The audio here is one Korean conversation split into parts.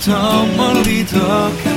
더 멀리 더 가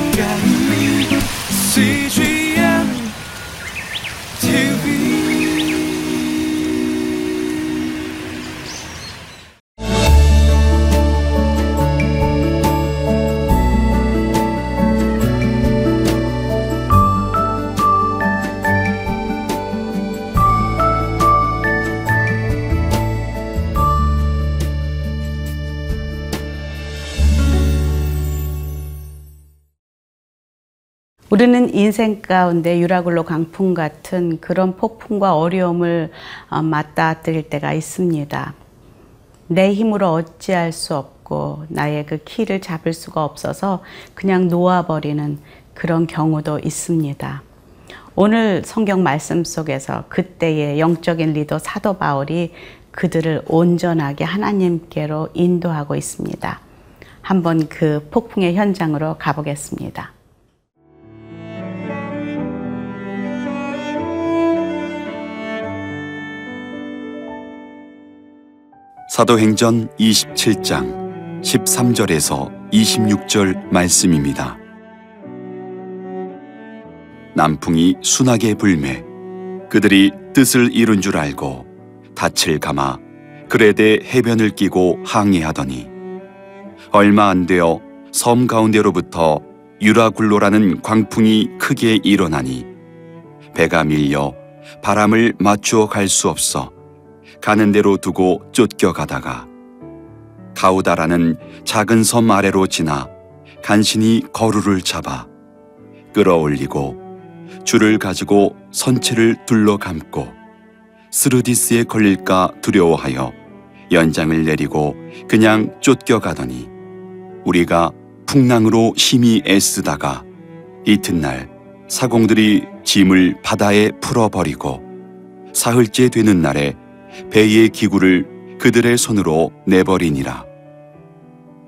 우리는 인생 가운데 유라굴로 강풍 같은 그런 폭풍과 어려움을 어, 맞닥뜨릴 때가 있습니다. 내 힘으로 어찌할 수 없고 나의 그 키를 잡을 수가 없어서 그냥 놓아버리는 그런 경우도 있습니다. 오늘 성경 말씀 속에서 그때의 영적인 리더 사도 바울이 그들을 온전하게 하나님께로 인도하고 있습니다. 한번 그 폭풍의 현장으로 가보겠습니다. 사도행전 27장 13절에서 26절 말씀입니다. 남풍이 순하게 불매 그들이 뜻을 이룬 줄 알고 닻을 감아 그레데 해변을 끼고 항해하더니 얼마 안 되어 섬 가운데로부터 유라굴로라는 광풍이 크게 일어나니 배가 밀려 바람을 맞추어 갈 수 없어 가는 대로 두고 쫓겨가다가 가우다라는 작은 섬 아래로 지나 간신히 거루를 잡아 끌어올리고 줄을 가지고 선체를 둘러 감고 스르디스에 걸릴까 두려워하여 연장을 내리고 그냥 쫓겨가더니 우리가 풍랑으로 심히 애쓰다가 이튿날 사공들이 짐을 바다에 풀어버리고 사흘째 되는 날에 배의 기구를 그들의 손으로 내버리니라.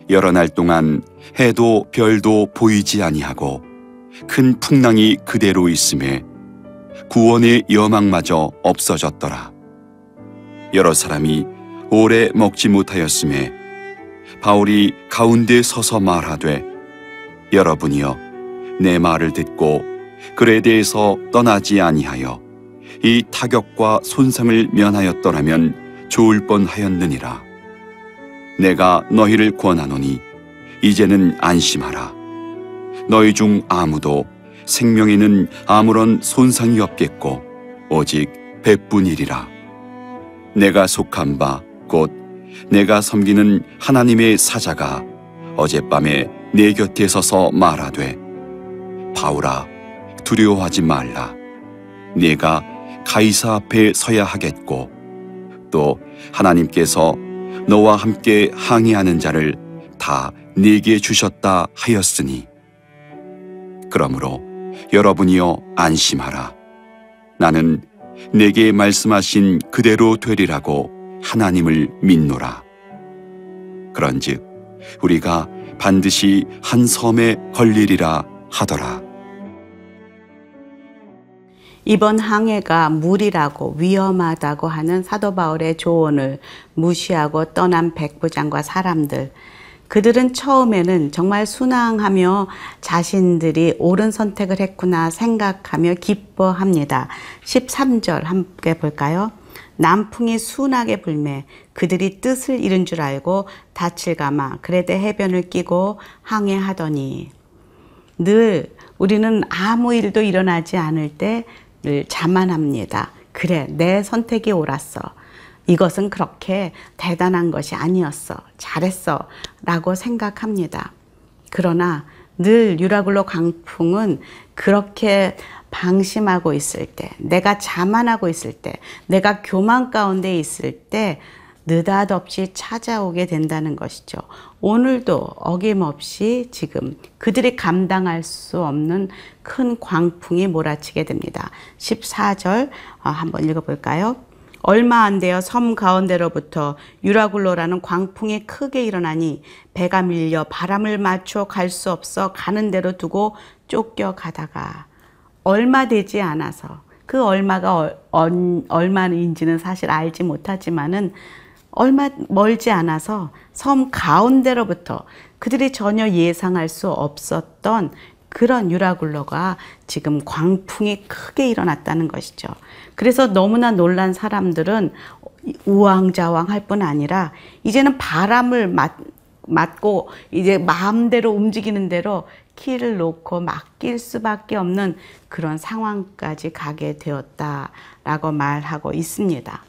여러 날 동안 해도 별도 보이지 아니하고 큰 풍랑이 그대로 있음에 구원의 여망마저 없어졌더라. 여러 사람이 오래 먹지 못하였음에 바울이 가운데 서서 말하되 여러분이여 내 말을 듣고 그에 대해서 떠나지 아니하여 이 타격과 손상을 면하였더라면 좋을 뻔하였느니라. 내가 너희를 권하노니 이제는 안심하라. 너희 중 아무도 생명에는 아무런 손상이 없겠고 오직 백분이리라. 내가 속한 바 곧 내가 섬기는 하나님의 사자가 어젯밤에 내 곁에 서서 말하되 바울아 두려워하지 말라. 네가 가이사 앞에 서야 하겠고 또 하나님께서 너와 함께 항해하는 자를 다 네게 주셨다 하였으니 그러므로 여러분이여 안심하라. 나는 내게 말씀하신 그대로 되리라고 하나님을 믿노라. 그런즉 우리가 반드시 한 섬에 걸리리라 하더라 이번 항해가 무리라고 위험하다고 하는 사도 바울의 조언을 무시하고 떠난 백부장과 사람들. 그들은 처음에는 정말 순항하며 자신들이 옳은 선택을 했구나 생각하며 기뻐합니다. 13절 함께 볼까요? 남풍이 순하게 불매 그들이 뜻을 잃은 줄 알고 감아 그레데 해변을 끼고 항해하더니 늘 우리는 아무 일도 일어나지 않을 때를 자만합니다. 그래, 내 선택이 옳았어. 이것은 그렇게 대단한 것이 아니었어. 잘했어. 라고 생각합니다. 그러나 늘 유라굴로 강풍은 그렇게 방심하고 있을 때, 내가 자만하고 있을 때, 내가 교만 가운데 있을 때 느닷없이 찾아오게 된다는 것이죠. 오늘도 어김없이 지금 그들이 감당할 수 없는 큰 광풍이 몰아치게 됩니다. 14절 어, 한번 읽어볼까요? 얼마 안 되어 섬 가운데로부터 유라굴로라는 광풍이 크게 일어나니 배가 밀려 바람을 맞춰 갈 수 없어 가는 대로 두고 쫓겨가다가 얼마 되지 않아서 그 얼마가 얼, 얼마인지는 사실 알지 못하지만은 얼마 멀지 않아서 섬 가운데로부터 그들이 전혀 예상할 수 없었던 그런 유라굴로가 지금 광풍이 크게 일어났다는 것이죠. 그래서 너무나 놀란 사람들은 우왕좌왕 할 뿐 아니라 이제는 바람을 맞, 맞고 이제 마음대로 움직이는 대로 키를 놓고 맡길 수밖에 없는 그런 상황까지 가게 되었다라고 말하고 있습니다.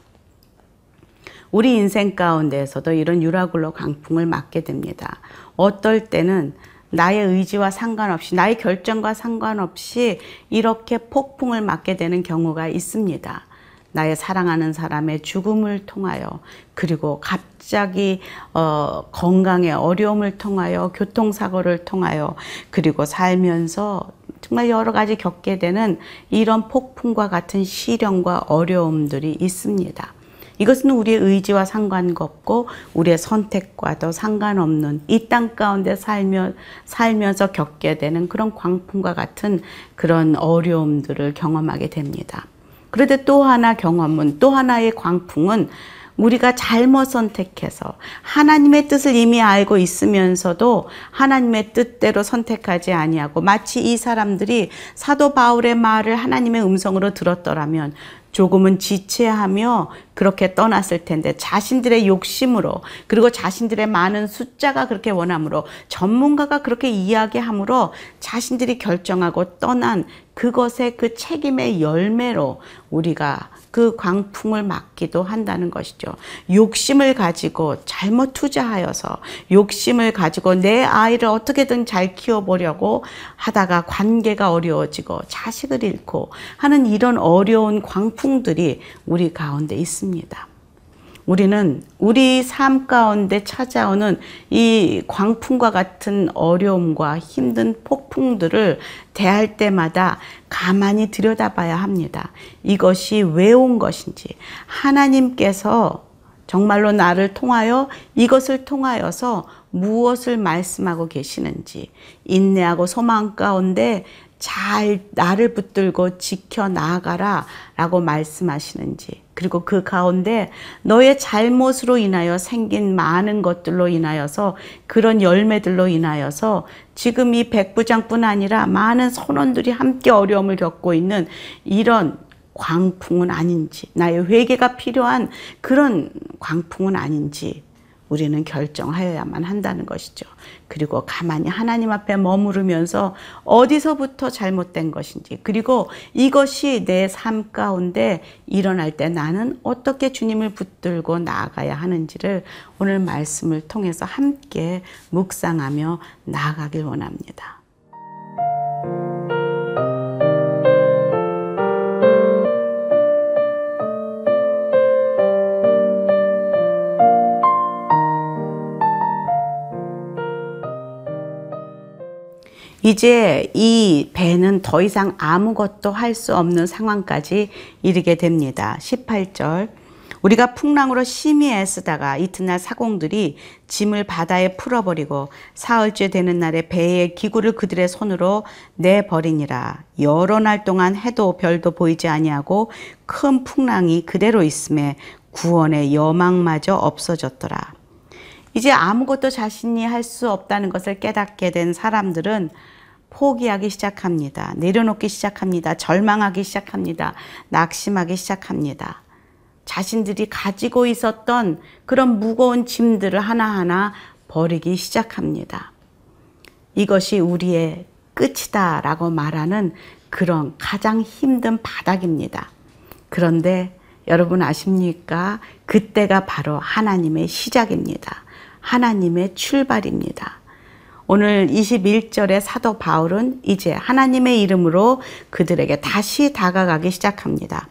우리 인생 가운데에서도 이런 유라굴로 강풍을 맞게 됩니다. 어떨 때는 나의 의지와 상관없이, 나의 결정과 상관없이 이렇게 폭풍을 맞게 되는 경우가 있습니다. 나의 사랑하는 사람의 죽음을 통하여, 그리고 갑자기 어, 건강에 어려움을 통하여, 교통사고를 통하여, 그리고 살면서 정말 여러 가지 겪게 되는 이런 폭풍과 같은 시련과 어려움들이 있습니다. 이것은 우리의 의지와 상관없고 우리의 선택과도 상관없는 이 땅 가운데 살며, 살면서 겪게 되는 그런 광풍과 같은 그런 어려움들을 경험하게 됩니다. 그런데 또 하나 경험은 또 하나의 광풍은 우리가 잘못 선택해서 하나님의 뜻을 이미 알고 있으면서도 하나님의 뜻대로 선택하지 아니하고 마치 이 사람들이 사도 바울의 말을 하나님의 음성으로 들었더라면 조금은 지체하며 그렇게 떠났을 텐데 자신들의 욕심으로 그리고 자신들의 많은 숫자가 그렇게 원함으로 전문가가 그렇게 이야기함으로 자신들이 결정하고 떠난 그것의 그 책임의 열매로 우리가 그 광풍을 맞기도 한다는 것이죠. 욕심을 가지고 잘못 투자하여서 욕심을 가지고 내 아이를 어떻게든 잘 키워보려고 하다가 관계가 어려워지고 자식을 잃고 하는 이런 어려운 광풍들이 우리 가운데 있습니다. 우리는 우리 삶 가운데 찾아오는 이 광풍과 같은 어려움과 힘든 폭풍들을 대할 때마다 가만히 들여다봐야 합니다. 이것이 왜 온 것인지, 하나님께서 정말로 나를 통하여 이것을 통하여서 무엇을 말씀하고 계시는지, 인내하고 소망 가운데 잘 나를 붙들고 지켜 나아가라 라고 말씀하시는지 그리고 그 가운데 너의 잘못으로 인하여 생긴 많은 것들로 인하여서 그런 열매들로 인하여서 지금 이 백부장뿐 아니라 많은 선원들이 함께 어려움을 겪고 있는 이런 광풍은 아닌지 나의 회개가 필요한 그런 광풍은 아닌지 우리는 결정하여야만 한다는 것이죠. 그리고 가만히 하나님 앞에 머무르면서 어디서부터 잘못된 것인지, 그리고 이것이 내 삶 가운데 일어날 때 나는 어떻게 주님을 붙들고 나아가야 하는지를 오늘 말씀을 통해서 함께 묵상하며 나아가길 원합니다. 이제 이 배는 더 이상 아무것도 할 수 없는 상황까지 이르게 됩니다. 18절. 우리가 풍랑으로 심히 애쓰다가 이튿날 사공들이 짐을 바다에 풀어버리고 사흘째 되는 날에 배의 기구를 그들의 손으로 내버리니라. 여러 날 동안 해도 별도 보이지 아니하고 큰 풍랑이 그대로 있음에 구원의 여망마저 없어졌더라. 이제 아무것도 자신이 할 수 없다는 것을 깨닫게 된 사람들은 포기하기 시작합니다. 내려놓기 시작합니다. 절망하기 시작합니다. 낙심하기 시작합니다. 자신들이 가지고 있었던 그런 무거운 짐들을 하나하나 버리기 시작합니다. 이것이 우리의 끝이다 라고 말하는 그런 가장 힘든 바닥입니다. 그런데 여러분 아십니까? 그때가 바로 하나님의 시작입니다. 하나님의 출발입니다. 오늘 21절의 사도 바울은 이제 하나님의 이름으로 그들에게 다시 다가가기 시작합니다.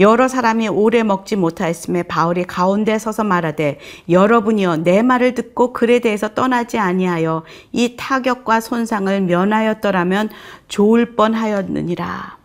여러 사람이 오래 먹지 못하였음에 바울이 가운데 서서 말하되 여러분이여 내 말을 듣고 글에 대해서 떠나지 아니하여 이 타격과 손상을 면하였더라면 좋을 뻔하였느니라.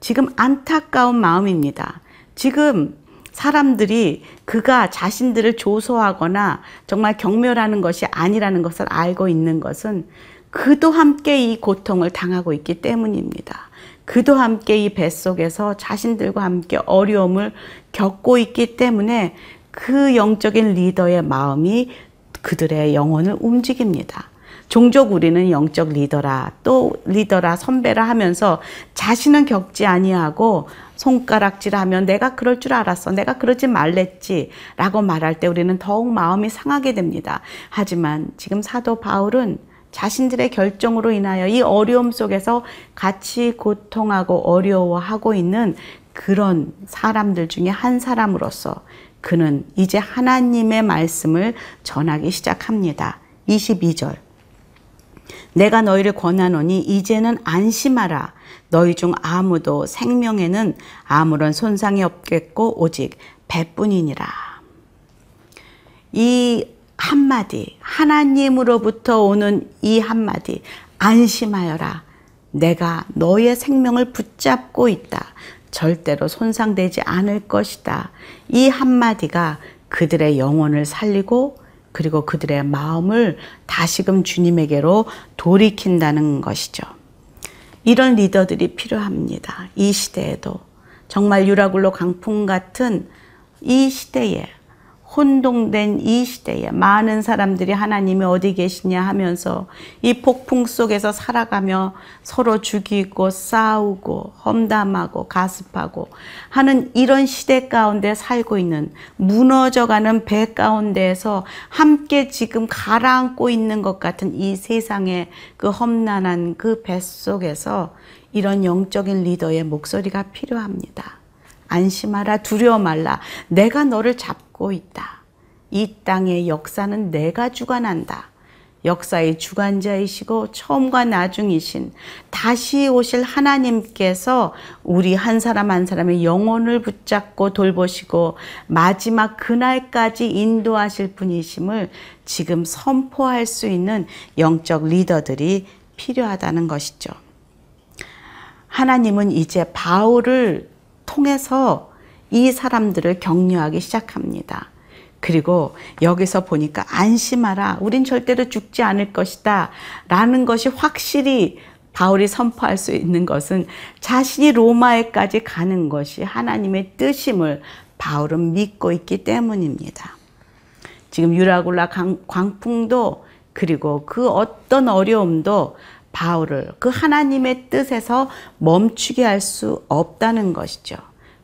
지금 안타까운 마음입니다. 지금 사람들이 그가 자신들을 조소하거나 정말 경멸하는 것이 아니라는 것을 알고 있는 것은 그도 함께 이 고통을 당하고 있기 때문입니다. 그도 함께 이 뱃속에서 자신들과 함께 어려움을 겪고 있기 때문에 그 영적인 리더의 마음이 그들의 영혼을 움직입니다. 종족 우리는 영적 리더라 또 리더라 선배라 하면서 자신은 겪지 아니하고 손가락질하면 내가 그럴 줄 알았어 내가 그러지 말랬지라고 말할 때 우리는 더욱 마음이 상하게 됩니다. 하지만 지금 사도 바울은 자신들의 결정으로 인하여 이 어려움 속에서 같이 고통하고 어려워하고 있는 그런 사람들 중에 한 사람으로서 그는 이제 하나님의 말씀을 전하기 시작합니다. 22절. 내가 너희를 권하노니 이제는 안심하라. 너희 중 아무도 생명에는 아무런 손상이 없겠고 오직 배뿐이니라. 이 한마디, 하나님으로부터 오는 이 한마디, 안심하여라. 내가 너의 생명을 붙잡고 있다. 절대로 손상되지 않을 것이다. 이 한마디가 그들의 영혼을 살리고 그리고 그들의 마음을 다시금 주님에게로 돌이킨다는 것이죠. 이런 리더들이 필요합니다. 이 시대에도. 정말 유라굴로 강풍 같은 이 시대에 혼동된 이 시대에 많은 사람들이 하나님이 어디 계시냐 하면서 이 폭풍 속에서 살아가며 서로 죽이고 싸우고 험담하고 가습하고 하는 이런 시대 가운데 살고 있는 무너져가는 배 가운데에서 함께 지금 가라앉고 있는 것 같은 이 세상의 그 험난한 그 배 속에서 이런 영적인 리더의 목소리가 필요합니다. 안심하라 두려워 말라 내가 너를 잡 고 있다. 이 땅의 역사는 내가 주관한다. 역사의 주관자이시고 처음과 나중이신 다시 오실 하나님께서 우리 한 사람 한 사람의 영혼을 붙잡고 돌보시고 마지막 그날까지 인도하실 분이심을 지금 선포할 수 있는 영적 리더들이 필요하다는 것이죠. 하나님은 이제 바울을 통해서 이 사람들을 격려하기 시작합니다. 그리고 여기서 보니까 안심하라. 우린 절대로 죽지 않을 것이다. 라는 것이 확실히 바울이 선포할 수 있는 것은 자신이 로마에까지 가는 것이 하나님의 뜻임을 바울은 믿고 있기 때문입니다. 지금 유라굴라 광풍도 그리고 그 어떤 어려움도 바울을 그 하나님의 뜻에서 멈추게 할 수 없다는 것이죠.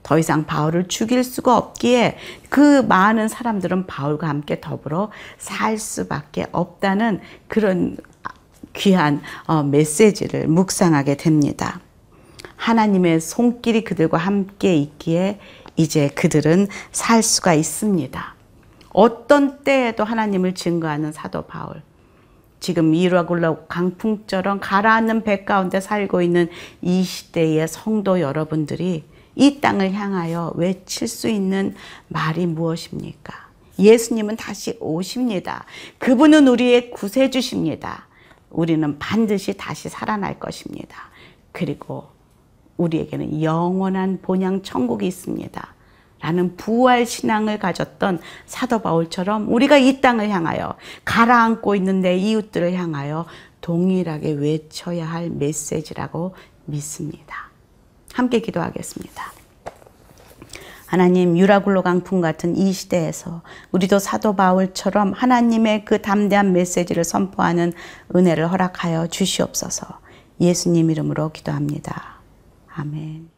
더 이상 바울을 죽일 수가 없기에 그 많은 사람들은 바울과 함께 더불어 살 수밖에 없다는 그런 귀한 어, 메시지를 묵상하게 됩니다. 하나님의 손길이 그들과 함께 있기에 이제 그들은 살 수가 있습니다. 어떤 때에도 하나님을 증거하는 사도 바울. 지금 이라굴라 강풍처럼 가라앉는 배 가운데 살고 있는 이 시대의 성도 여러분들이 이 땅을 향하여 외칠 수 있는 말이 무엇입니까? 예수님은 다시 오십니다. 그분은 우리의 구세주십니다. 우리는 반드시 다시 살아날 것입니다. 그리고 우리에게는 영원한 본향 천국이 있습니다. 라는 부활 신앙을 가졌던 사도 바울처럼 우리가 이 땅을 향하여 가라앉고 있는 내 이웃들을 향하여 동일하게 외쳐야 할 메시지라고 믿습니다. 함께 기도하겠습니다. 하나님 유라굴로 강풍 같은 이 시대에서 우리도 사도 바울처럼 하나님의 그 담대한 메시지를 선포하는 은혜를 허락하여 주시옵소서. 예수님 이름으로 기도합니다. 아멘.